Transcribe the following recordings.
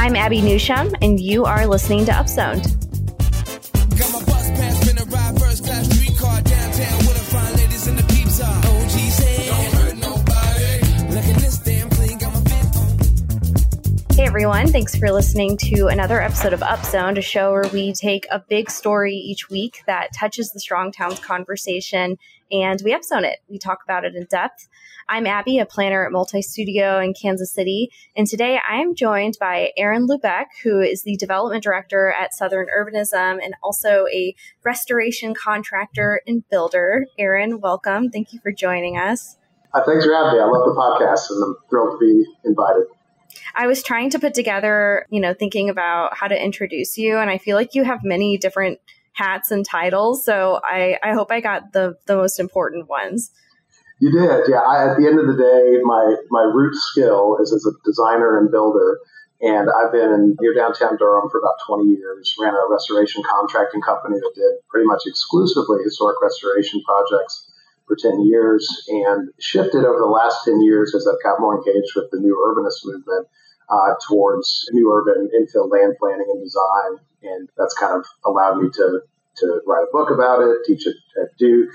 I'm Abby Newsham, and you are listening to Upzoned. Hey everyone, thanks for listening to another episode of Upzone, a show where we take a big story each week that touches the Strong Towns conversation and we upzone it. We talk about it in depth. I'm Abby, a planner at Multi Studio in Kansas City, and today I am joined by Aaron Lubeck, who is the development director at Southern Urbanism and also a restoration contractor and builder. Aaron, welcome. Thank you for joining us. Uh, thanks for having me. I love the podcast and I'm thrilled to be invited. I was trying to put together, you know, thinking about how to introduce you, and I feel like you have many different hats and titles. So I, I hope I got the, the most important ones. You did, yeah. I, at the end of the day, my, my root skill is as a designer and builder. And I've been in near downtown Durham for about 20 years, ran a restoration contracting company that did pretty much exclusively historic restoration projects for 10 years and shifted over the last 10 years as I've got more engaged with the new urbanist movement uh, towards new urban infill land planning and design. And that's kind of allowed me to, to write a book about it, teach it at Duke,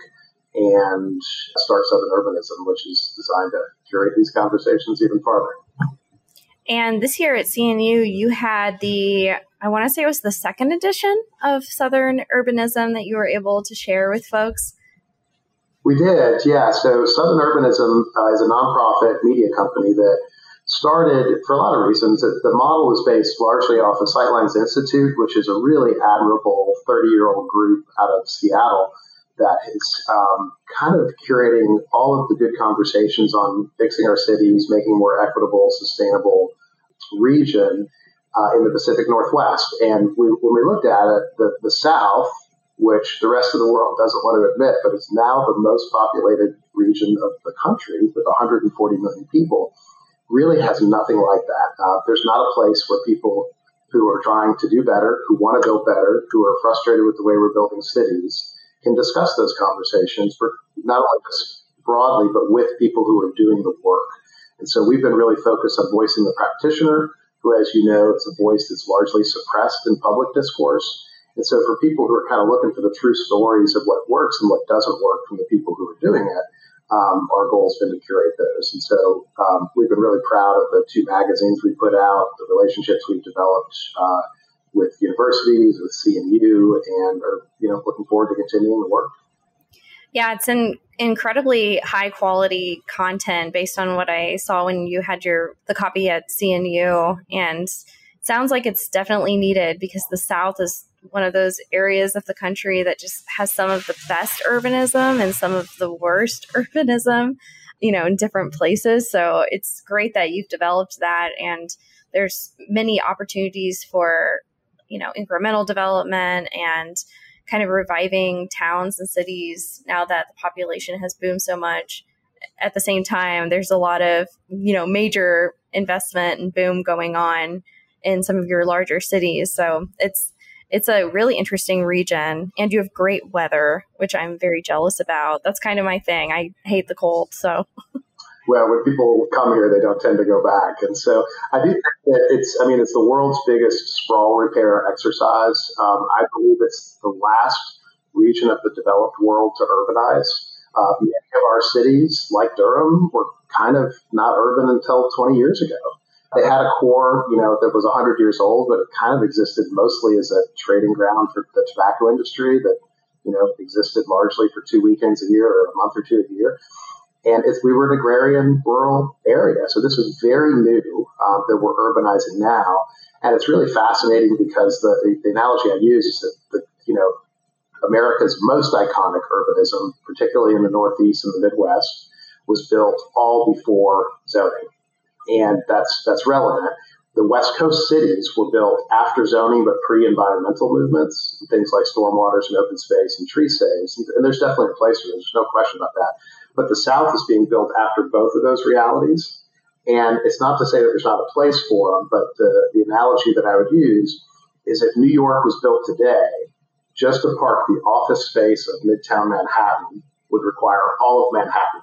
and start Southern Urbanism, which is designed to curate these conversations even farther. And this year at CNU, you had the, I want to say it was the second edition of Southern Urbanism that you were able to share with folks. We did, yeah. So Southern Urbanism uh, is a nonprofit media company that started for a lot of reasons. The model was based largely off of Sightlines Institute, which is a really admirable 30 year old group out of Seattle that is um, kind of curating all of the good conversations on fixing our cities, making more equitable, sustainable region uh, in the Pacific Northwest. And we, when we looked at it, the, the South which the rest of the world doesn't want to admit, but it's now the most populated region of the country with 140 million people, really has nothing like that. Uh, there's not a place where people who are trying to do better, who want to build better, who are frustrated with the way we're building cities, can discuss those conversations, for not only just broadly, but with people who are doing the work. And so we've been really focused on voicing the practitioner, who, as you know, it's a voice that's largely suppressed in public discourse and so for people who are kind of looking for the true stories of what works and what doesn't work from the people who are doing it, um, our goal has been to curate those. And so um, we've been really proud of the two magazines we put out, the relationships we've developed uh, with universities, with CNU, and are you know looking forward to continuing the work. Yeah, it's an incredibly high quality content based on what I saw when you had your the copy at CNU, and sounds like it's definitely needed because the South is one of those areas of the country that just has some of the best urbanism and some of the worst urbanism, you know, in different places. So it's great that you've developed that and there's many opportunities for, you know, incremental development and kind of reviving towns and cities now that the population has boomed so much. At the same time, there's a lot of, you know, major investment and boom going on in some of your larger cities. So it's it's a really interesting region and you have great weather, which I'm very jealous about. That's kind of my thing. I hate the cold, so. well, when people come here, they don't tend to go back. And so I think that it's, I mean, it's the world's biggest sprawl repair exercise. Um, I believe it's the last region of the developed world to urbanize. Uh, many of our cities, like Durham, were kind of not urban until 20 years ago. They had a core, you know, that was 100 years old, but it kind of existed mostly as a trading ground for the tobacco industry that, you know, existed largely for two weekends a year or a month or two a year. And if we were an agrarian rural area, so this is very new um, that we're urbanizing now. And it's really fascinating because the, the analogy I use is that, the, you know, America's most iconic urbanism, particularly in the Northeast and the Midwest, was built all before zoning and that's that's relevant. The West Coast cities were built after zoning, but pre-environmental movements, things like stormwaters and open space and tree saves. And there's definitely a place for There's no question about that. But the South is being built after both of those realities. And it's not to say that there's not a place for them, but the, the analogy that I would use is if New York was built today, just to park the office space of Midtown Manhattan would require all of Manhattan,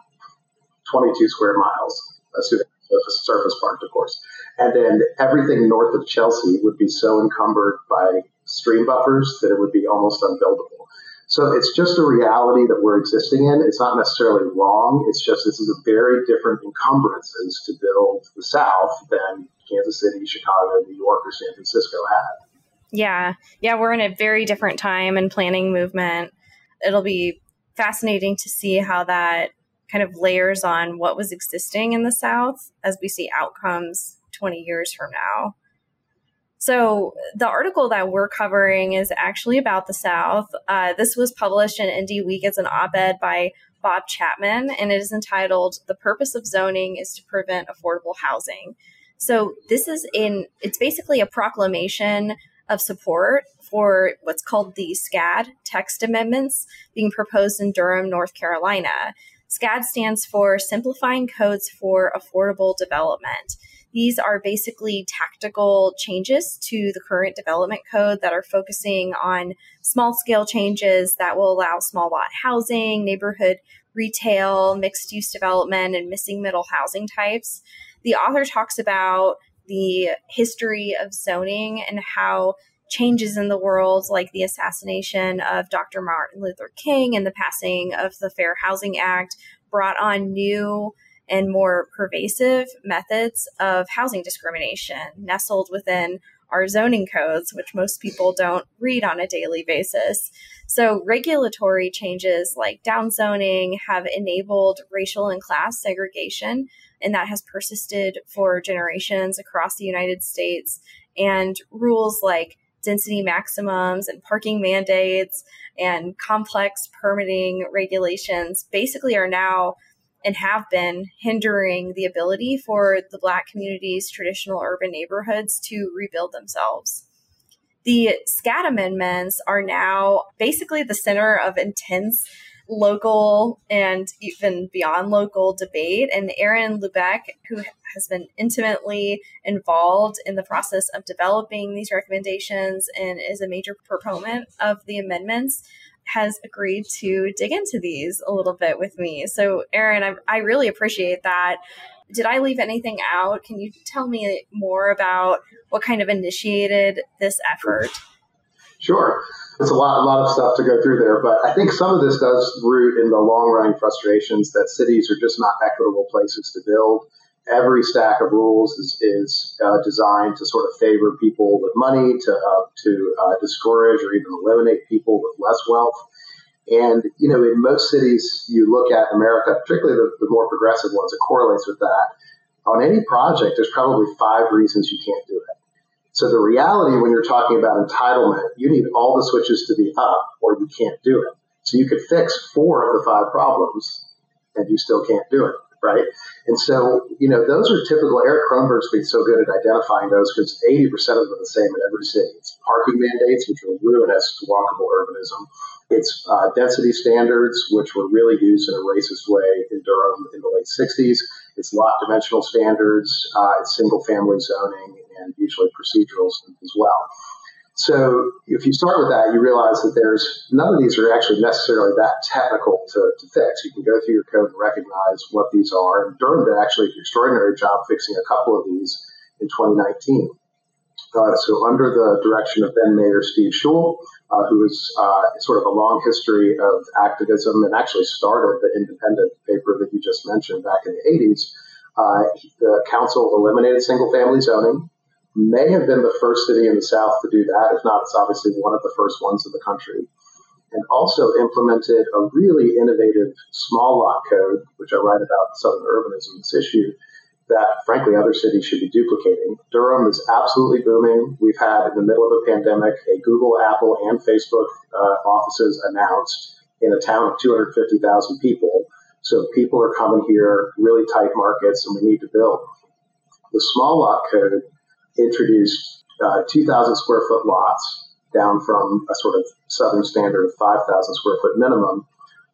22 square miles, assuming surface, surface parked, of course. And then everything north of Chelsea would be so encumbered by stream buffers that it would be almost unbuildable. So it's just a reality that we're existing in. It's not necessarily wrong. It's just this is a very different encumbrances to build the South than Kansas City, Chicago, New York, or San Francisco had. Yeah. Yeah, we're in a very different time and planning movement. It'll be fascinating to see how that kind of layers on what was existing in the South as we see outcomes 20 years from now. So, the article that we're covering is actually about the South. Uh, this was published in Indy Week as an op ed by Bob Chapman, and it is entitled The Purpose of Zoning is to Prevent Affordable Housing. So, this is in, it's basically a proclamation of support for what's called the SCAD text amendments being proposed in Durham, North Carolina. SCAD stands for Simplifying Codes for Affordable Development. These are basically tactical changes to the current development code that are focusing on small scale changes that will allow small lot housing, neighborhood retail, mixed use development, and missing middle housing types. The author talks about the history of zoning and how changes in the world, like the assassination of Dr. Martin Luther King and the passing of the Fair Housing Act, brought on new and more pervasive methods of housing discrimination nestled within our zoning codes, which most people don't read on a daily basis. So, regulatory changes like downzoning have enabled racial and class segregation, and that has persisted for generations across the United States. And rules like density maximums and parking mandates and complex permitting regulations basically are now and have been hindering the ability for the Black community's traditional urban neighborhoods to rebuild themselves. The SCAD amendments are now basically the center of intense local and even beyond local debate. And Aaron Lubeck, who has been intimately involved in the process of developing these recommendations and is a major proponent of the amendments, has agreed to dig into these a little bit with me. So, Aaron, I, I really appreciate that. Did I leave anything out? Can you tell me more about what kind of initiated this effort? Sure. It's a lot, a lot of stuff to go through there, but I think some of this does root in the long running frustrations that cities are just not equitable places to build every stack of rules is, is uh, designed to sort of favor people with money, to uh, to uh, discourage or even eliminate people with less wealth. And you know, in most cities you look at America, particularly the, the more progressive ones, it correlates with that. On any project, there's probably five reasons you can't do it. So the reality when you're talking about entitlement, you need all the switches to be up, or you can't do it. So you could fix four of the five problems, and you still can't do it right? And so, you know, those are typical. Eric Kronberg's been so good at identifying those because 80% of them are the same in every city. It's parking mandates, which are ruinous to walkable urbanism. It's uh, density standards, which were really used in a racist way in Durham in the late 60s. It's lot dimensional standards, uh, it's single family zoning, and usually procedurals as well. So if you start with that, you realize that there's none of these are actually necessarily that technical to, to fix. You can go through your code and recognize what these are. And Durham did actually an extraordinary job fixing a couple of these in 2019. Uh, so under the direction of then Mayor Steve Schewel, uh, who has uh, sort of a long history of activism and actually started the independent paper that you just mentioned back in the 80s, uh, the council eliminated single family zoning may have been the first city in the South to do that. If not, it's obviously one of the first ones in the country. And also implemented a really innovative small lot code, which I write about Southern Urbanism, this issue, that frankly other cities should be duplicating. Durham is absolutely booming. We've had, in the middle of a pandemic, a Google, Apple, and Facebook uh, offices announced in a town of 250,000 people. So people are coming here, really tight markets, and we need to build. The small lot code introduced uh, 2,000 square foot lots down from a sort of southern standard of 5,000 square foot minimum,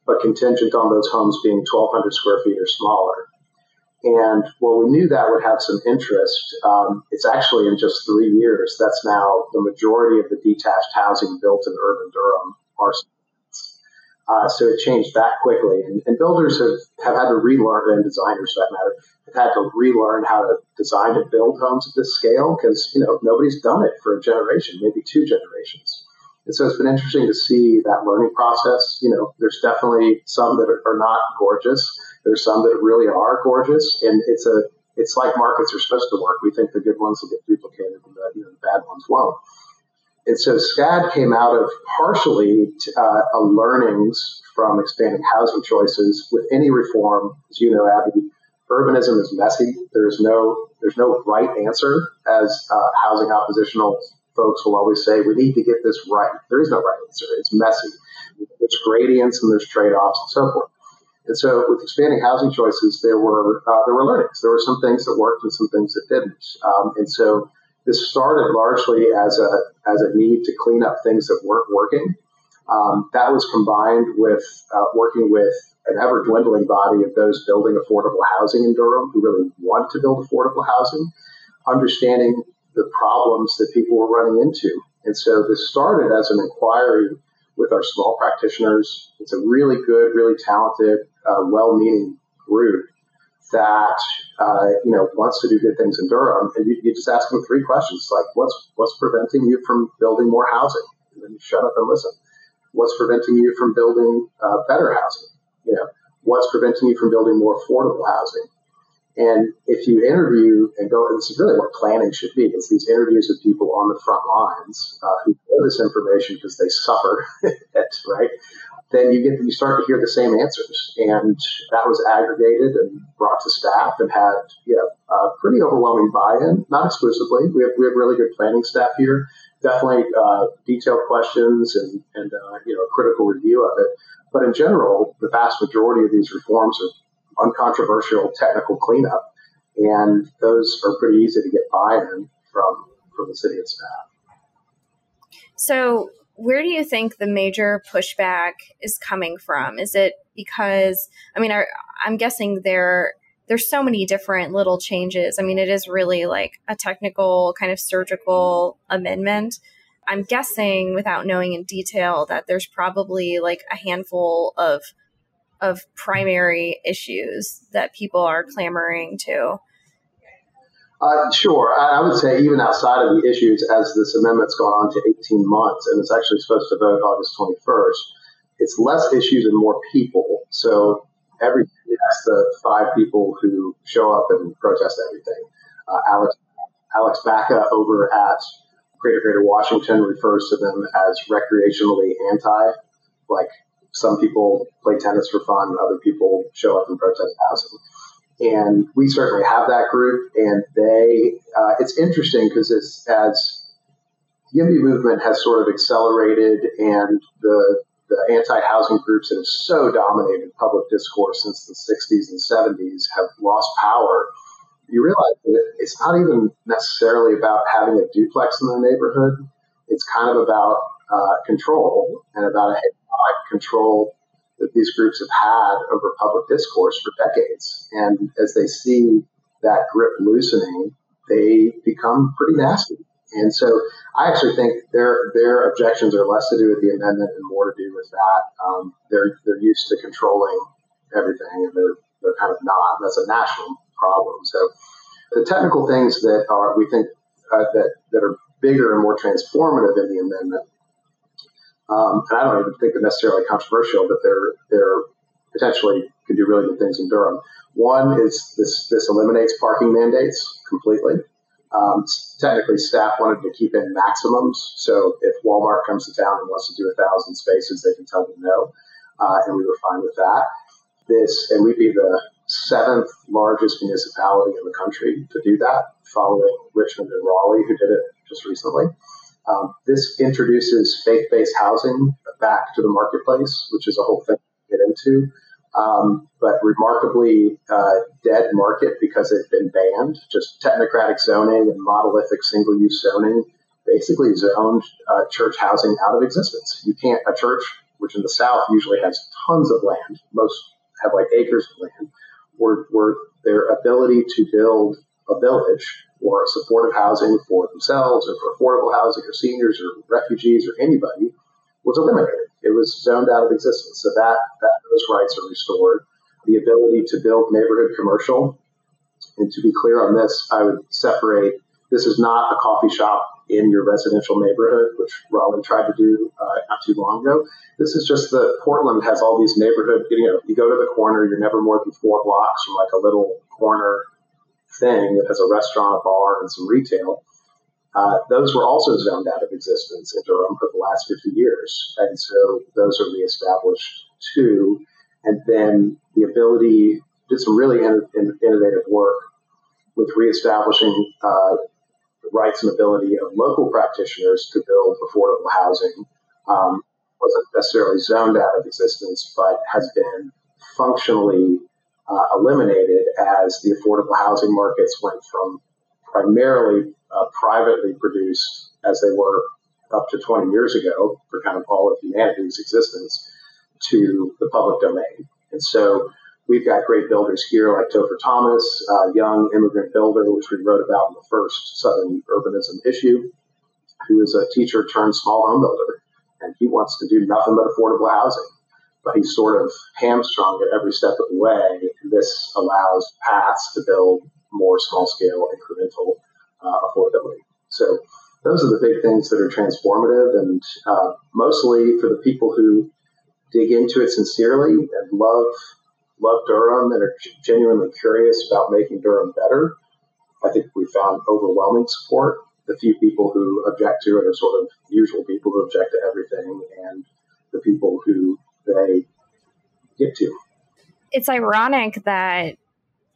but contingent on those homes being 1,200 square feet or smaller. And while we knew that would have some interest, um, it's actually in just three years, that's now the majority of the detached housing built in urban Durham are Uh, so it changed that quickly. And, and, builders have, have had to relearn, and designers for that matter, have had to relearn how to design and build homes at this scale because, you know, nobody's done it for a generation, maybe two generations. And so it's been interesting to see that learning process. You know, there's definitely some that are, are not gorgeous. There's some that really are gorgeous. And it's a, it's like markets are supposed to work. We think the good ones will get duplicated and the, you know, the bad ones won't. And so SCAD came out of partially uh, a learnings from expanding housing choices with any reform. As you know, Abby, urbanism is messy. There's no there's no right answer, as uh, housing oppositional folks will always say. We need to get this right. There is no right answer. It's messy. There's gradients and there's trade offs and so forth. And so, with expanding housing choices, there were uh, there were learnings. There were some things that worked and some things that didn't. Um, and so, this started largely as a as a need to clean up things that weren't working. Um, that was combined with uh, working with an ever dwindling body of those building affordable housing in Durham who really want to build affordable housing, understanding the problems that people were running into. And so this started as an inquiry with our small practitioners. It's a really good, really talented, uh, well-meaning group that uh, you know wants to do good things in Durham, and you, you, just ask them three questions like, "What's what's preventing you from building more housing?" And then you shut up and listen. What's preventing you from building uh, better housing? You know, what's preventing you from building more affordable housing? And if you interview and go, this is really what planning should be. It's these interviews with people on the front lines uh, who know this information because they suffer it, right? Then you get you start to hear the same answers, and that was aggregated and brought to staff and had know uh, pretty overwhelming buy-in. Not exclusively, we have we have really good planning staff here. Definitely uh, detailed questions and and uh, you know a critical review of it. But in general, the vast majority of these reforms are uncontroversial technical cleanup, and those are pretty easy to get buy-in from from the city and staff. So where do you think the major pushback is coming from? Is it because I mean, I'm guessing there there's so many different little changes. I mean, it is really like a technical kind of surgical amendment. I'm guessing without knowing in detail that there's probably like a handful of of primary issues that people are clamoring to. Uh, sure. I, I, would say even outside of the issues, as this amendment's gone on to 18 months, and it's actually supposed to vote August 21st, it's less issues and more people. So every that's the five people who show up and protest everything. Uh, Alex Alex Baca over at Greater Greater Washington refers to them as recreationally anti. Like some people play tennis for fun, other people show up and protest housing and we certainly have that group. And they, uh, it's interesting because it's as the YIMBY movement has sort of accelerated, and the the anti-housing groups that have so dominated public discourse since the 60s and 70s have lost power. You realize that it's not even necessarily about having a duplex in the neighborhood. It's kind of about uh, control and about a control that these groups have had over public discourse for decades. And as they see that grip loosening, they become pretty nasty. And so I actually think their their objections are less to do with the amendment and more to do with that. Um, they're they're used to controlling everything, and they're they're kind of not. That's a national problem. So the technical things that are we think uh, that that are bigger and more transformative in the amendment um, and I don't even think they're necessarily controversial, but they're they're potentially could do really good things in Durham. One is this this eliminates parking mandates completely. Um, technically, staff wanted to keep in maximums, so if Walmart comes to town and wants to do a thousand spaces, they can tell them no, uh, and we were fine with that. This and we'd be the seventh largest municipality in the country to do that, following Richmond and Raleigh, who did it just recently. Um, this introduces faith-based housing back to the marketplace, which is a whole thing to get into. Um, but remarkably uh, dead market because it's been banned. Just technocratic zoning and monolithic single-use zoning basically zoned uh, church housing out of existence. You can't a church, which in the South usually has tons of land, most have like acres of land, where, where their ability to build a village or supportive housing for themselves or for affordable housing or seniors or refugees or anybody was eliminated. It was zoned out of existence. So that, that those rights are restored. The ability to build neighborhood commercial. And to be clear on this, I would separate this is not a coffee shop in your residential neighborhood, which Raleigh tried to do uh, not too long ago. This is just that Portland has all these neighborhood, you know, you go to the corner, you're never more than four blocks from like a little corner thing that has a restaurant, a bar, and some retail. Uh, those were also zoned out of existence in Durham for the last 50 years. And so those are reestablished too. And then the ability, did some really in, in, innovative work with reestablishing uh, the rights and ability of local practitioners to build affordable housing. Um, wasn't necessarily zoned out of existence, but has been functionally uh, eliminated as the affordable housing markets went from primarily uh, privately produced as they were up to 20 years ago for kind of all of humanity's existence to the public domain. And so we've got great builders here like Topher Thomas, a young immigrant builder, which we wrote about in the first Southern Urbanism issue, who is a teacher turned small home builder. And he wants to do nothing but affordable housing. But he's sort of hamstrung at every step of the way. This allows paths to build more small scale incremental uh, affordability. So those are the big things that are transformative and uh, mostly for the people who dig into it sincerely and love love Durham and are genuinely curious about making Durham better. I think we found overwhelming support. The few people who object to it are sort of usual people who object to everything, and the people who get to. It's ironic that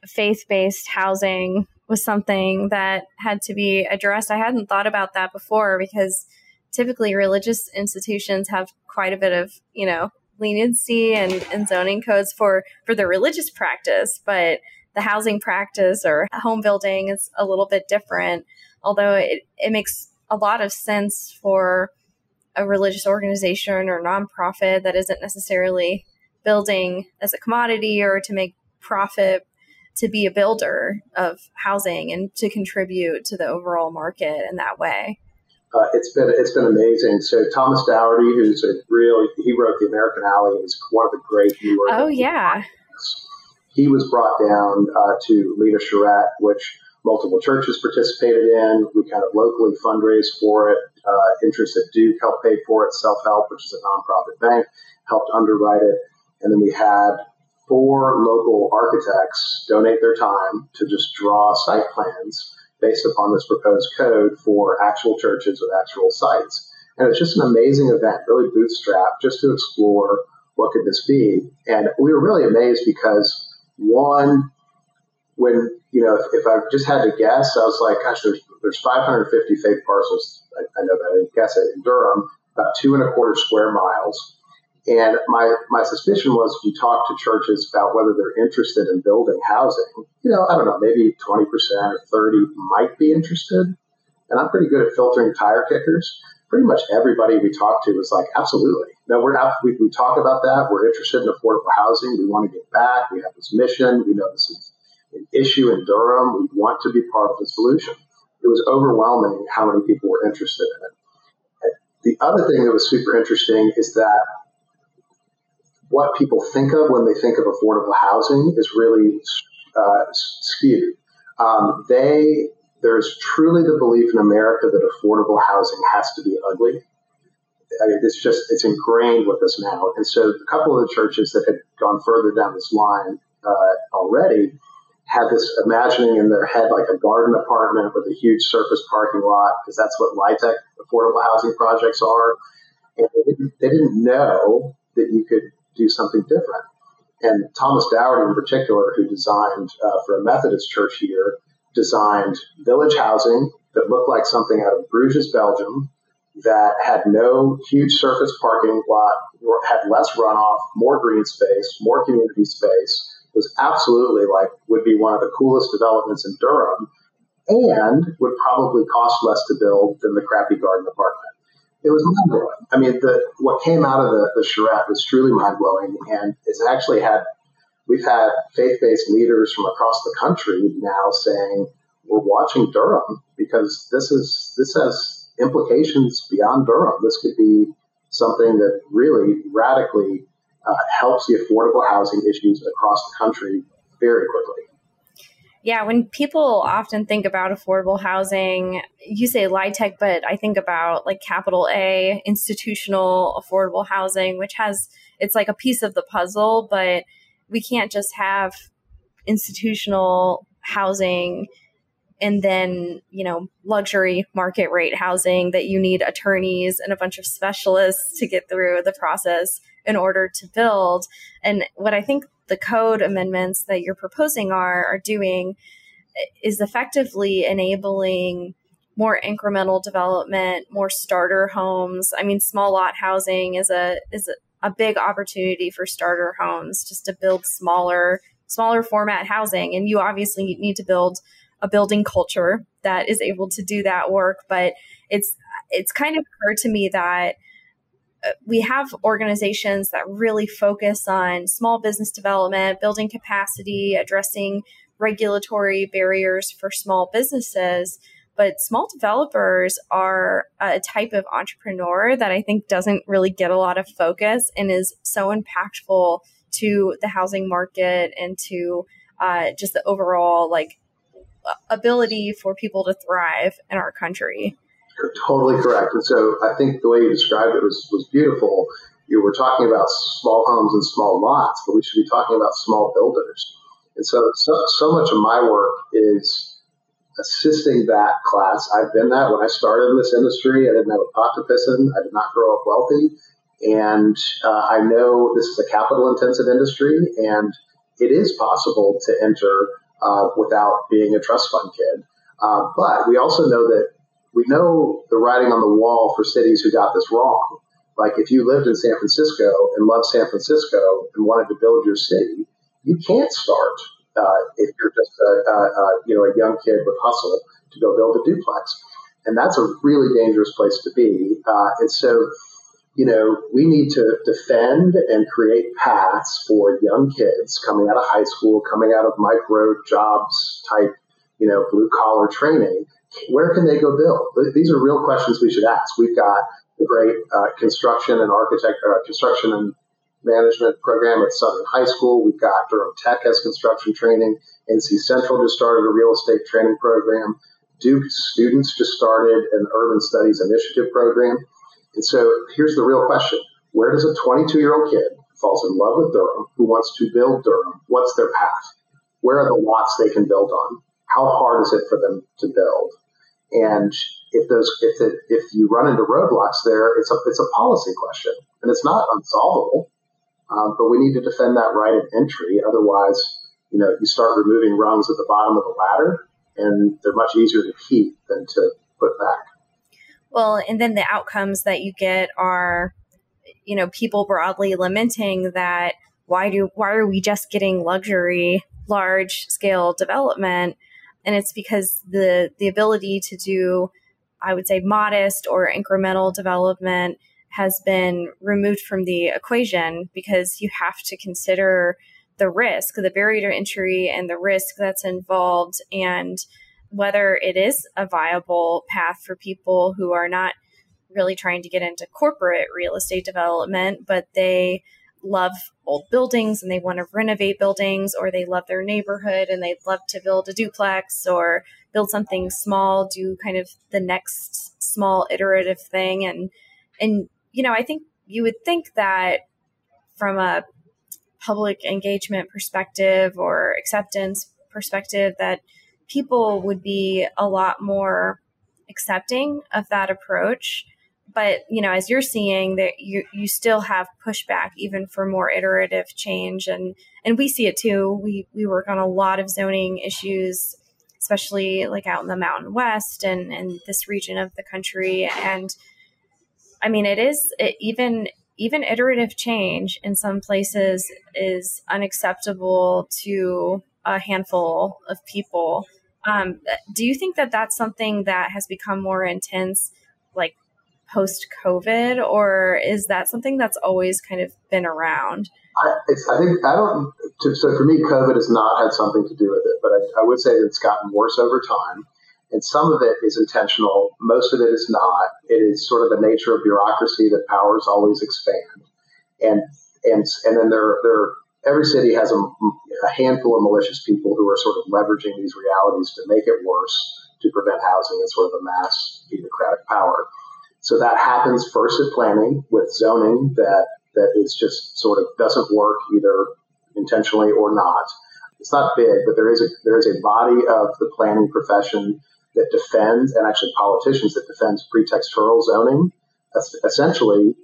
faith based housing was something that had to be addressed. I hadn't thought about that before because typically religious institutions have quite a bit of, you know, leniency and, and zoning codes for for the religious practice, but the housing practice or home building is a little bit different. Although it, it makes a lot of sense for a religious organization or nonprofit that isn't necessarily building as a commodity or to make profit to be a builder of housing and to contribute to the overall market in that way. Uh, it's been it's been amazing. So Thomas Dougherty, who's a really he wrote the American Alley, is one of the great New. Oh yeah. He was brought down uh, to lead a charrette, which multiple churches participated in. We kind of locally fundraised for it. Uh, Interest at Duke helped pay for it. Self Help, which is a nonprofit bank, helped underwrite it. And then we had four local architects donate their time to just draw site plans based upon this proposed code for actual churches with actual sites. And it's just an amazing event, really bootstrapped, just to explore what could this be. And we were really amazed because one, when you know, if, if I just had to guess, I was like, gosh, there's there's 550 faith parcels. I, I know that in it in Durham, about two and a quarter square miles. And my, my suspicion was if you talk to churches about whether they're interested in building housing, you know, I don't know, maybe 20% or 30 might be interested. And I'm pretty good at filtering tire kickers. Pretty much everybody we talked to was like, absolutely. No, we're not, we, we talk about that. We're interested in affordable housing. We want to get back. We have this mission. We know this is an issue in Durham. We want to be part of the solution. It was overwhelming how many people were interested in it. The other thing that was super interesting is that what people think of when they think of affordable housing is really uh, skewed. Um, they there's truly the belief in America that affordable housing has to be ugly. I mean, it's just it's ingrained with us now. And so, a couple of the churches that had gone further down this line uh, already had this imagining in their head like a garden apartment with a huge surface parking lot, because that's what LIHTC affordable housing projects are. And they didn't, they didn't know that you could do something different. And Thomas Dougherty, in particular, who designed uh, for a Methodist church here, designed village housing that looked like something out of Bruges, Belgium, that had no huge surface parking lot, had less runoff, more green space, more community space, was absolutely like would be one of the coolest developments in Durham, and would probably cost less to build than the crappy garden apartment it was mind blowing. I mean, the what came out of the, the charrette was truly mind blowing, and it's actually had we've had faith based leaders from across the country now saying we're watching Durham because this is this has implications beyond Durham. This could be something that really radically uh, helps the affordable housing issues across the country very quickly. Yeah, when people often think about affordable housing, you say LIHTC, but I think about like capital A, institutional affordable housing, which has, it's like a piece of the puzzle, but we can't just have institutional housing and then, you know, luxury market rate housing that you need attorneys and a bunch of specialists to get through the process in order to build. And what I think the code amendments that you're proposing are are doing is effectively enabling more incremental development, more starter homes. I mean, small lot housing is a is a, a big opportunity for starter homes just to build smaller smaller format housing and you obviously need to build a building culture that is able to do that work, but it's it's kind of occurred to me that we have organizations that really focus on small business development, building capacity, addressing regulatory barriers for small businesses. But small developers are a type of entrepreneur that I think doesn't really get a lot of focus and is so impactful to the housing market and to uh, just the overall like ability for people to thrive in our country. Totally correct. And so I think the way you described it was, was beautiful. You were talking about small homes and small lots, but we should be talking about small builders. And so, so, so much of my work is assisting that class. I've been that when I started in this industry. I didn't have a pot to piss in. I did not grow up wealthy. And uh, I know this is a capital intensive industry, and it is possible to enter uh, without being a trust fund kid. Uh, but we also know that we know the writing on the wall for cities who got this wrong. Like if you lived in San Francisco and loved San Francisco and wanted to build your city, you can't start uh, if you're just a, a, a, you know a young kid with hustle to go build a duplex, and that's a really dangerous place to be. Uh, and so, you know, we need to defend and create paths for young kids coming out of high school, coming out of micro jobs type, you know, blue collar training where can they go build? These are real questions we should ask. We've got the great uh, construction and architect, uh, construction and management program at Southern High School. We've got Durham Tech has construction training. NC Central just started a real estate training program. Duke students just started an urban studies initiative program. And so here's the real question. Where does a 22 year old kid who falls in love with Durham, who wants to build Durham, what's their path? Where are the lots they can build on? How hard is it for them to build? And if those if it, if you run into roadblocks there, it's a it's a policy question, and it's not unsolvable. Um, but we need to defend that right of entry. Otherwise, you know, you start removing rungs at the bottom of the ladder, and they're much easier to keep than to put back. Well, and then the outcomes that you get are, you know, people broadly lamenting that why do why are we just getting luxury large scale development and it's because the the ability to do i would say modest or incremental development has been removed from the equation because you have to consider the risk the barrier to entry and the risk that's involved and whether it is a viable path for people who are not really trying to get into corporate real estate development but they love old buildings and they want to renovate buildings or they love their neighborhood and they'd love to build a duplex or build something small do kind of the next small iterative thing. And and you know i think you would think that from a public engagement perspective or acceptance perspective that people would be a lot more accepting of that approach but you know as you're seeing that you you still have pushback even for more iterative change and and we see it too. We we work on a lot of zoning issues especially like out in the mountain west and and this region of the country and i mean it is it, even even iterative change in some places is unacceptable to a handful of people. Um, do you think that that's something that has become more intense like post COVID, or is that something that's always kind of been around? I, I think I don't. So for me, COVID has not had something to do with it, but I, I would say that it's gotten worse over time. And some of it is intentional, most of it is not. It is sort of the nature of bureaucracy that powers always expand. And and and then there there every city has a, a handful of malicious people who are sort of leveraging these realities to make it worse to prevent housing and sort of a mass bureaucratic power. So that happens first at planning with zoning that that is just sort of doesn't work either intentionally or not. It's not big, but there is a there is a body of the planning profession that defends, and actually politicians that defends pretextual zoning. Essentially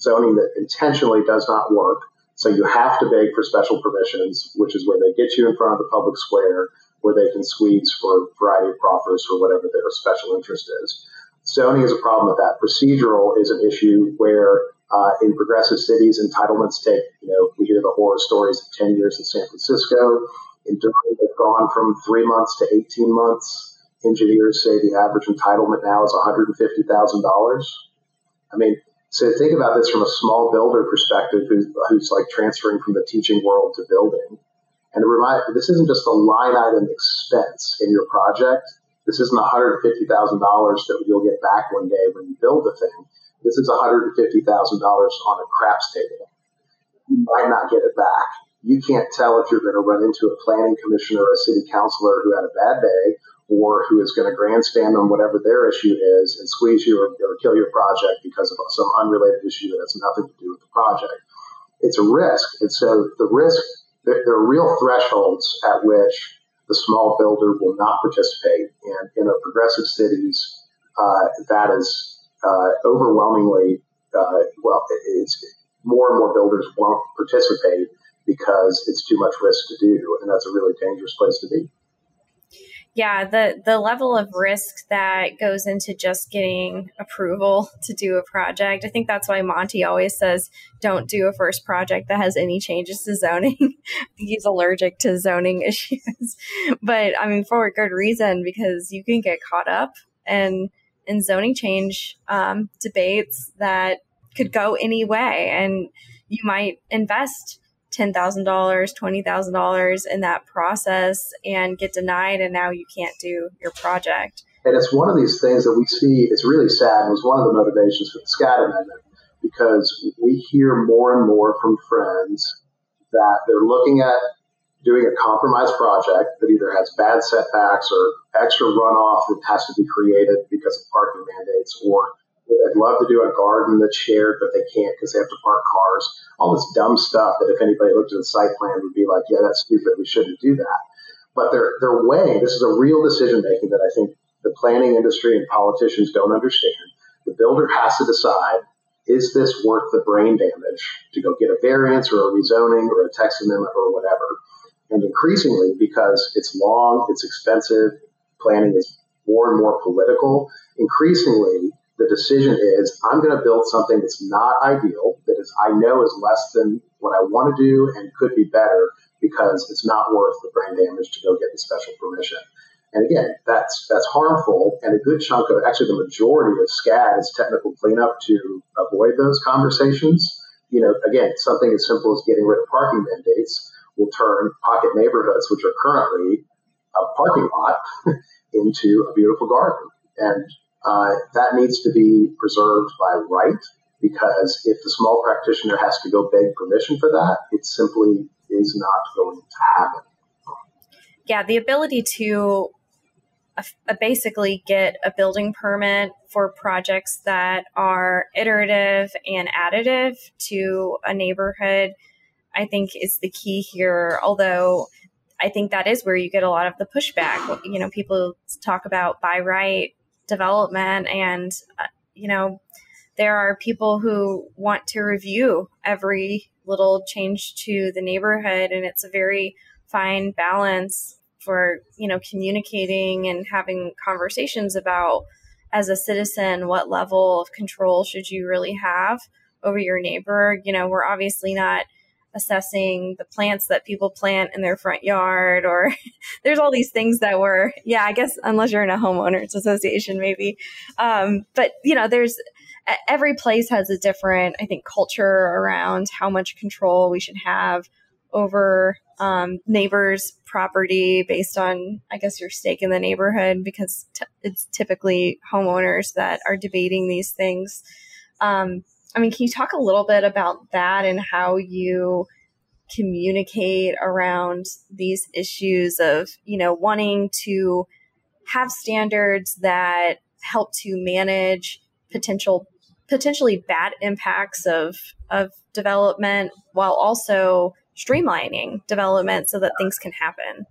zoning that intentionally does not work. So you have to beg for special permissions, which is where they get you in front of the public square, where they can squeeze for a variety of proffers for whatever their special interest is. Zoning is a problem with that. Procedural is an issue where uh, in progressive cities, entitlements take, you know, we hear the horror stories of 10 years in San Francisco. In Durham, they've gone from three months to 18 months. Engineers say the average entitlement now is $150,000. I mean, so think about this from a small builder perspective who's, who's like transferring from the teaching world to building. And remind, this isn't just a line item expense in your project. This isn't $150,000 that you'll get back one day when you build the thing. This is $150,000 on a craps table. You might not get it back. You can't tell if you're going to run into a planning commissioner or a city councilor who had a bad day or who is going to grandstand on whatever their issue is and squeeze you or, or kill your project because of some unrelated issue that has nothing to do with the project. It's a risk. And so the risk, there, there are real thresholds at which the small builder will not participate. And in progressive cities, uh, that is uh, overwhelmingly, uh, well, it's more and more builders won't participate because it's too much risk to do. And that's a really dangerous place to be yeah, the the level of risk that goes into just getting approval to do a project. I think that's why Monte always says don't do a first project that has any changes to zoning. He's allergic to zoning issues. but I mean for a good reason because you can get caught up in in zoning change um, debates that could go any way and you might invest $10,000, $20,000 in that process and get denied, and now you can't do your project. And it's one of these things that we see, it's really sad. It was one of the motivations for the SCAD amendment because we hear more and more from friends that they're looking at doing a compromise project that either has bad setbacks or extra runoff that has to be created because of parking mandates or I'd love to do a garden that's shared, but they can't because they have to park cars. All this dumb stuff that if anybody looked at the site plan would be like, yeah, that's stupid. We shouldn't do that. But they're, they're weighing, this is a real decision making that I think the planning industry and politicians don't understand. The builder has to decide, is this worth the brain damage to go get a variance or a rezoning or a text amendment or whatever? And increasingly, because it's long, it's expensive, planning is more and more political, increasingly the decision is I'm going to build something that's not ideal, that is I know is less than what I want to do and could be better because it's not worth the brain damage to go get the special permission. And again, that's that's harmful, and a good chunk of actually the majority of SCAD is technical cleanup to avoid those conversations. You know, again, something as simple as getting rid of parking mandates will turn pocket neighborhoods, which are currently a parking lot, into a beautiful garden. And uh, that needs to be preserved by right because if the small practitioner has to go beg permission for that, it simply is not going to happen. Yeah, the ability to uh, basically get a building permit for projects that are iterative and additive to a neighborhood, I think is the key here. Although I think that is where you get a lot of the pushback. You know, people talk about by right development and uh, you know there are people who want to review every little change to the neighborhood and it's a very fine balance for you know communicating and having conversations about as a citizen what level of control should you really have over your neighbor? You know we're obviously not assessing the plants that people plant in their front yard or there's all these things that were yeah i guess unless you're in a homeowners association maybe um, but you know there's every place has a different i think culture around how much control we should have over um, neighbors' property based on, I guess, your stake in the neighborhood because t- it's typically homeowners that are debating these things. Um, I mean, can you talk a little bit about that and how you communicate around these issues of, you know, wanting to have standards that help to manage potential potentially bad impacts of of development while also streamlining development so that things can happen.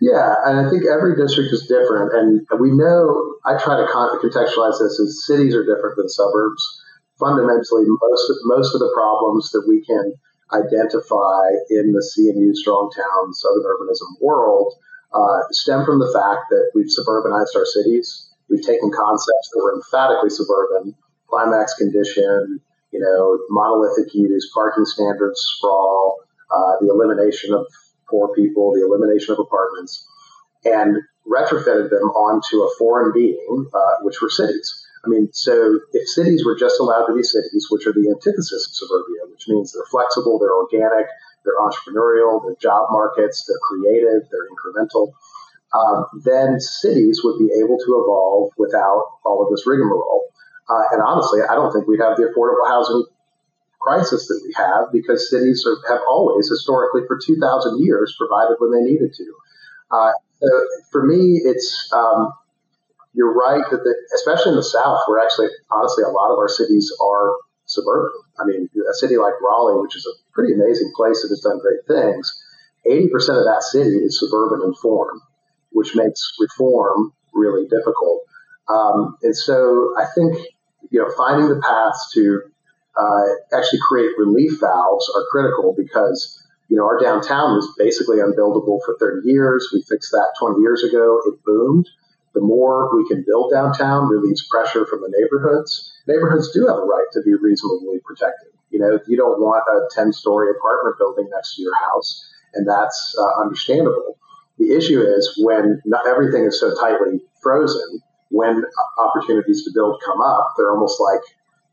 Yeah, and I think every district is different, and we know. I try to contextualize this as cities are different than suburbs. Fundamentally, most of, most of the problems that we can identify in the CNU strong town southern urbanism world uh, stem from the fact that we've suburbanized our cities. We've taken concepts that were emphatically suburban, climax condition, you know, monolithic use, parking standards, sprawl, uh, the elimination of poor people, the elimination of apartments, and retrofitted them onto a foreign being, uh, which were cities. I mean, so if cities were just allowed to be cities, which are the antithesis of suburbia, which means they're flexible, they're organic, they're entrepreneurial, they're job markets, they're creative, they're incremental, um, then cities would be able to evolve without all of this rigmarole. Uh, and honestly, I don't think we'd have the affordable housing crisis that we have because cities are, have always, historically, for 2,000 years, provided when they needed to. Uh, so for me, it's um, you're right that, the, especially in the South, where actually, honestly, a lot of our cities are suburban. I mean, a city like Raleigh, which is a pretty amazing place that has done great things, 80% of that city is suburban in form, which makes reform really difficult. Um, and so I think, you know, finding the paths to uh, actually create relief valves are critical because, you know, our downtown was basically unbuildable for 30 years. We fixed that 20 years ago. It boomed the more we can build downtown relieves pressure from the neighborhoods. Neighborhoods do have a right to be reasonably protected. You know, you don't want a 10 story apartment building next to your house, and that's uh, understandable. The issue is when not everything is so tightly frozen, when opportunities to build come up, they're almost like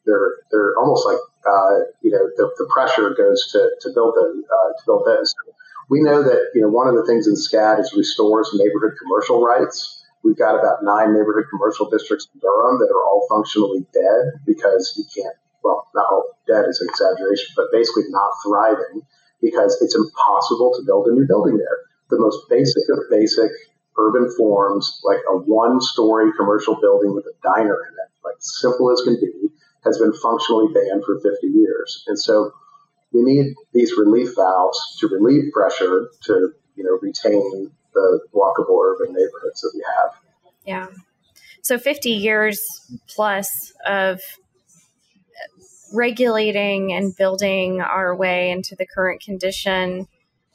they're they're almost like uh, you know the, the, pressure goes to to build the uh, to build those. We know that you know one of the things in SCAD is restores neighborhood commercial rights. We've got about nine neighborhood commercial districts in Durham that are all functionally dead because you can't, well, not all dead is an exaggeration, but basically not thriving because it's impossible to build a new building there. The most basic of basic urban forms, like a one story commercial building with a diner in it, like simple as can be, has been functionally banned for 50 years. And so we need these relief valves to relieve pressure to, you know, retain the walkable urban neighborhoods that we have. Yeah. So 50 years plus of regulating and building our way into the current condition.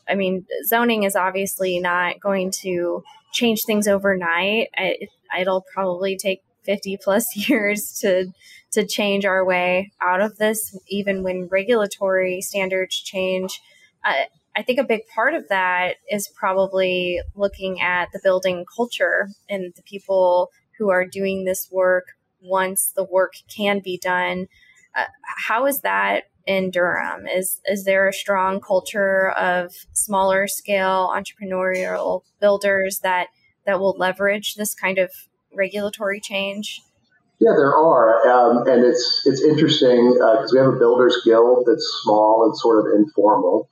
I mean, zoning is obviously not going to change things overnight. It, it'll probably take 50 plus years to to change our way out of this even when regulatory standards change. Uh, I think a big part of that is probably looking at the building culture and the people who are doing this work once the work can be done. Uh, how is that in Durham? Is is there a strong culture of smaller scale entrepreneurial builders that that will leverage this kind of regulatory change? Yeah, there are, um, and it's it's interesting because uh, we have a builders guild that's small and sort of informal,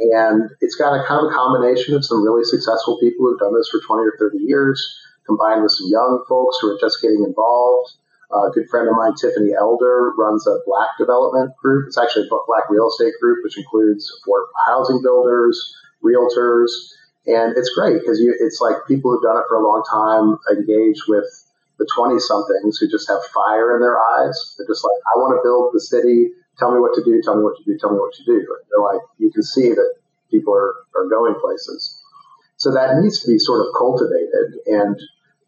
and it's got a kind of a combination of some really successful people who've done this for 20 or 30 years, combined with some young folks who are just getting involved. Uh, a good friend of mine, Tiffany Elder, runs a black development group. It's actually a black real estate group, which includes affordable housing builders, realtors, and it's great because it's like people who've done it for a long time engage with the 20 somethings who just have fire in their eyes. They're just like, I want to build the city tell me what to do, tell me what to do, tell me what to do. And they're like, you can see that people are, are going places. So that needs to be sort of cultivated. And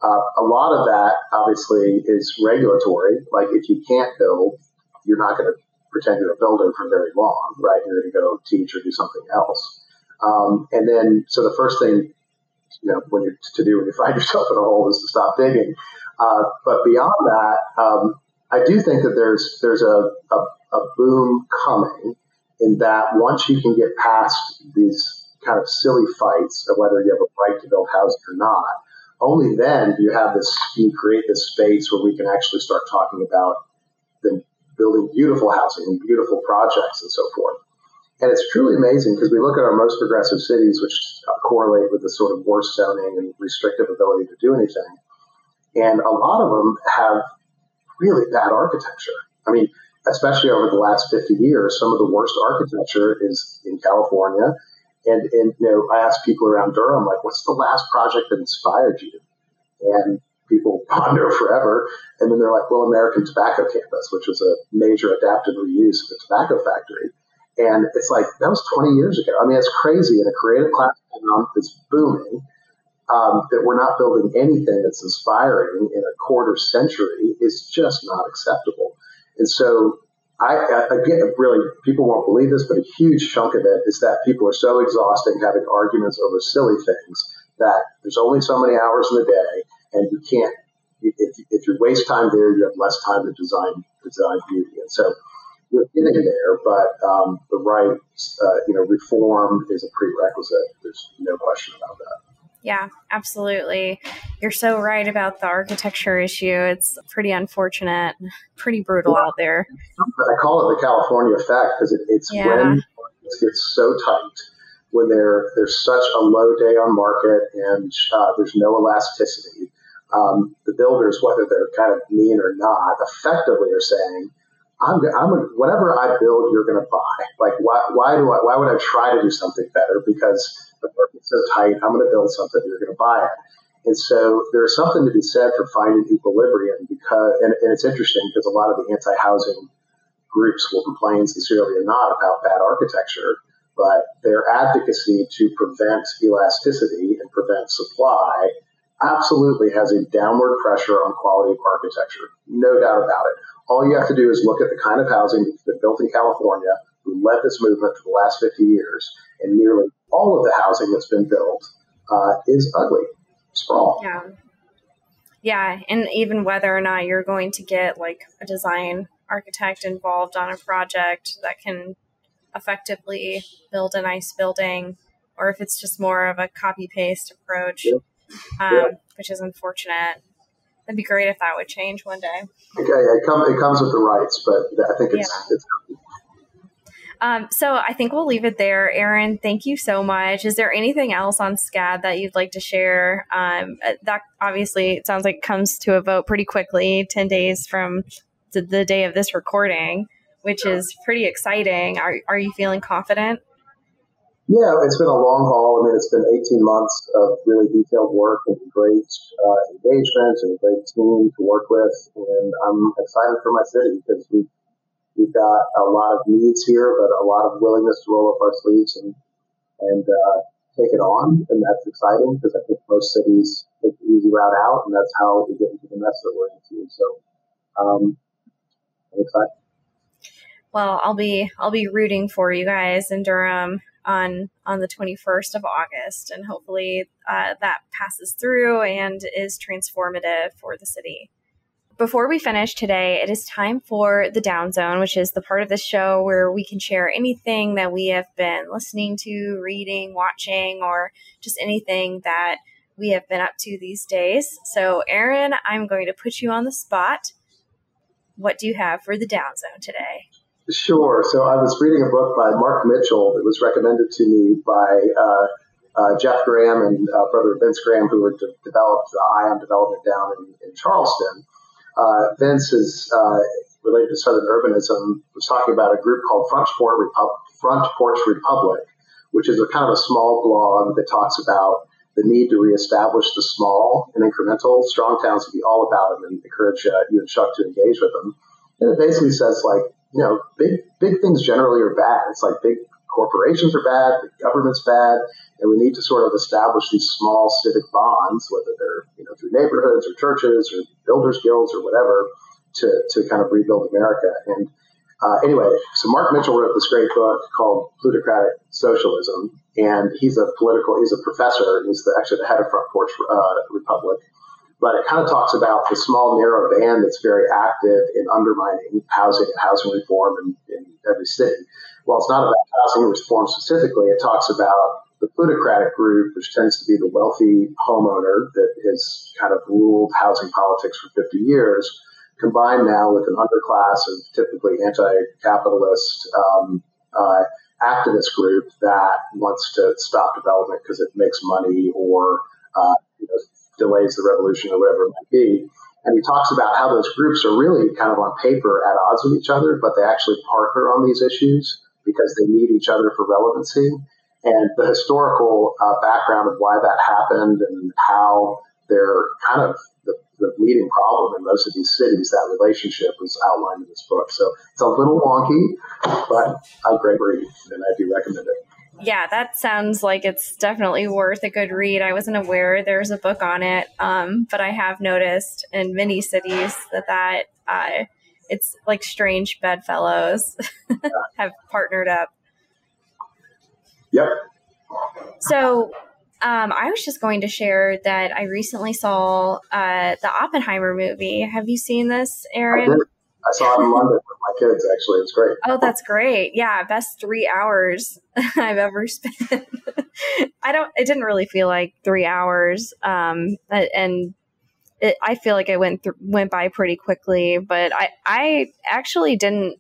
uh, a lot of that, obviously, is regulatory. Like, if you can't build, you're not going to pretend you're a builder for very long, right? You're going to go teach or do something else. Um, and then, so the first thing, you know, when you're to do when you find yourself in a hole is to stop digging. Uh, but beyond that, um, I do think that there's there's a, a, a boom coming in that once you can get past these kind of silly fights of whether you have a right to build housing or not, only then do you have this, you create this space where we can actually start talking about the building beautiful housing and beautiful projects and so forth. And it's truly amazing because we look at our most progressive cities, which uh, correlate with the sort of worst zoning and restrictive ability to do anything. And a lot of them have really bad architecture. I mean, especially over the last 50 years, some of the worst architecture is in California. And, and you know, I ask people around Durham, like, what's the last project that inspired you? And people ponder forever. And then they're like, well, American Tobacco Campus, which was a major adaptive reuse of a tobacco factory. And it's like, that was 20 years ago. I mean, it's crazy in a creative class that's booming um, that we're not building anything that's inspiring in a quarter century is just not acceptable. And so, I, again, really, people won't believe this, but a huge chunk of it is that people are so exhausting having arguments over silly things that there's only so many hours in the day, and you can't. If, if you waste time there, you have less time to design design beauty. And so, we're getting there, but um, the right, uh, you know, reform is a prerequisite. There's no question about that. Yeah, absolutely. You're so right about the architecture issue. It's pretty unfortunate, pretty brutal well, out there. I call it the California effect because it, it's yeah. when it gets so tight, when there there's such a low day on market and uh, there's no elasticity. Um, the builders, whether they're kind of mean or not, effectively are saying, I'm, I'm a, whatever I build, you're going to buy. Like, why, why do I, why would I try to do something better? Because the market's so tight, I'm going to build something, you're going to buy it. And so there's something to be said for finding equilibrium because, and, and it's interesting because a lot of the anti-housing groups will complain sincerely or not about bad architecture, but their advocacy to prevent elasticity and prevent supply absolutely has a downward pressure on quality of architecture. No doubt about it. All you have to do is look at the kind of housing that's been built in California, who led this movement for the last 50 years, and nearly all of the housing that's been built uh, is ugly, sprawl. Yeah. Yeah, and even whether or not you're going to get like a design architect involved on a project that can effectively build a nice building, or if it's just more of a copy paste approach, yeah. Um, yeah. which is unfortunate. It'd be great if that would change one day. Okay, it, come, it comes with the rights, but I think it's, yeah. it's um, so I think we'll leave it there. Aaron, thank you so much. Is there anything else on SCAD that you'd like to share? Um, uh, that obviously it sounds like comes to a vote pretty quickly, 10 days from the, day of this recording, which is pretty exciting. Are, are you feeling confident? Yeah, it's been a long haul. I mean, it's been 18 months of really detailed work and great uh, engagement and a great team to work with. And I'm excited for my city because we've, we've got a lot of needs here, but a lot of willingness to roll up our sleeves and, and uh, take it on. And that's exciting because I think most cities take the easy route out, and that's how we get into the mess that we're into. So um, I'm excited. Well, I'll be I'll be rooting for you guys in Durham on on the 21st of August, and hopefully uh, that passes through and is transformative for the city. Before we finish today, it is time for the Down Zone, which is the part of the show where we can share anything that we have been listening to, reading, watching, or just anything that we have been up to these days. So, Aaron, I'm going to put you on the spot. What do you have for the Down Zone today? Sure. So I was reading a book by Mark Mitchell that was recommended to me by uh, uh, Jeff Graham and uh, brother Vince Graham, who were de- developed the I'On development down in, in Charleston. Uh, Vince is uh, related to Southern urbanism. Was talking about a group called Front Front Porch Republic, which is a kind of a small blog that talks about the need to reestablish the small and incremental. Strong towns would be all about them and encourage uh, you and Chuck to engage with them. And it basically says like you know, big big things generally are bad. It's like big corporations are bad, the government's bad, and we need to sort of establish these small civic bonds, whether they're you know through neighborhoods or churches or builders guilds or whatever, to to kind of rebuild America. And uh, anyway, so Mark Mitchell wrote this great book called Plutocratic Socialism, and he's a political, he's a professor, he's the, actually the head of Front Porch uh, Republic, but it kind of talks about the small, narrow band that's very active in undermining housing and housing reform in, in every city. While it's not about housing reform specifically, it talks about the plutocratic group, which tends to be the wealthy homeowner that has kind of ruled housing politics for 50 years, combined now with an underclass of typically anti-capitalist um, uh, activist group that wants to stop development because it makes money or uh, you know, delays the revolution or whatever it might be. And he talks about how those groups are really kind of on paper at odds with each other, but they actually partner on these issues because they need each other for relevancy. And the historical uh, background of why that happened and how they're kind of the, the leading problem in most of these cities, that relationship was outlined in this book. So it's a little wonky, but a great read, and I do recommend it yeah, that sounds like it's definitely worth a good read. I wasn't aware there's a book on it, um, but I have noticed in many cities that that uh, it's like strange bedfellows have partnered up. Yep. So um, I was just going to share that I recently saw uh, the Oppenheimer movie. Have you seen this, Aaron? I saw it in London with my kids. Actually, it was great. Oh, that's great! Yeah, best three hours I've ever spent. I don't. It didn't really feel like three hours, um, and it, I feel like it went th- went by pretty quickly. But I I actually didn't.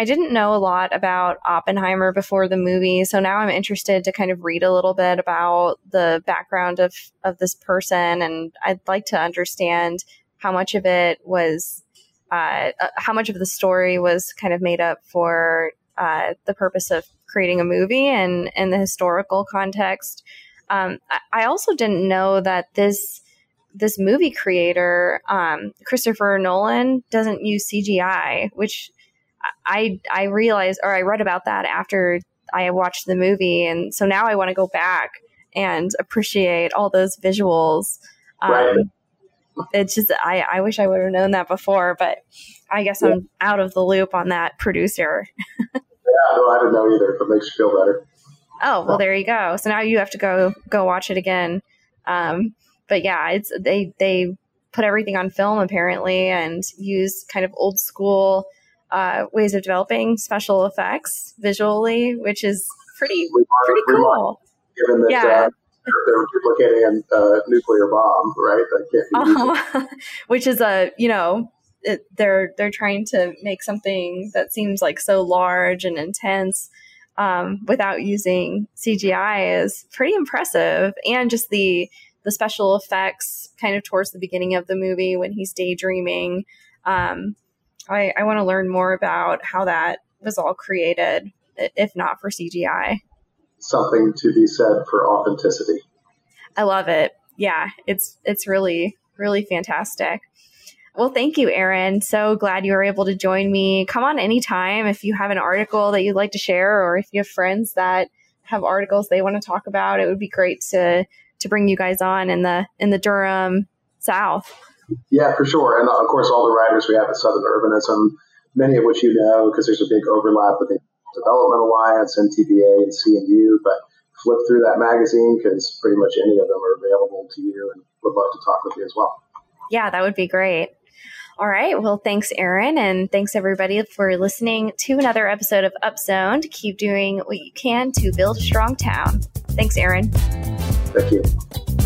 I didn't know a lot about Oppenheimer before the movie, so now I'm interested to kind of read a little bit about the background of of this person, and I'd like to understand how much of it was uh, uh, how much of the story was kind of made up for uh, the purpose of creating a movie and and the historical context. Um, I, I, also didn't know that this this movie creator, um, Christopher Nolan, doesn't use CGI, which I I realized or I read about that after I watched the movie, and so now I want to go back and appreciate all those visuals. Um, right it's just I, I wish I would have known that before, but I guess yeah. I'm out of the loop on that producer. yeah, no, I didn't know either, but makes you feel better. Oh well, there you go. So now you have to go go watch it again. Um, but yeah, it's they they put everything on film apparently and use kind of old school uh, ways of developing special effects visually, which is pretty pretty cool. Given that yeah. Uh, they're duplicating a nuclear bomb, right? Uh-huh. Which is a you know it, they're they're trying to make something that seems like so large and intense um, without using CGI is pretty impressive, and just the the special effects kind of towards the beginning of the movie when he's daydreaming. Um, I, I want to learn more about how that was all created, if not for CGI something to be said for authenticity. I love it. Yeah, it's it's really really fantastic. Well, thank you, Aaron. So glad you were able to join me. Come on anytime if you have an article that you'd like to share or if you have friends that have articles they want to talk about. It would be great to to bring you guys on in the in the Durham South. Yeah, for sure. And of course, all the writers we have at Southern Urbanism, many of which you know because there's a big overlap with the Development Alliance, NTBA, and CNU. but flip through that magazine because pretty much any of them are available to you and would love to talk with you as well. Yeah, that would be great. All right. Well, thanks, Aaron. And thanks, everybody, for listening to another episode of Upzoned. Keep doing what you can to build a strong town. Thanks, Aaron. Thank you.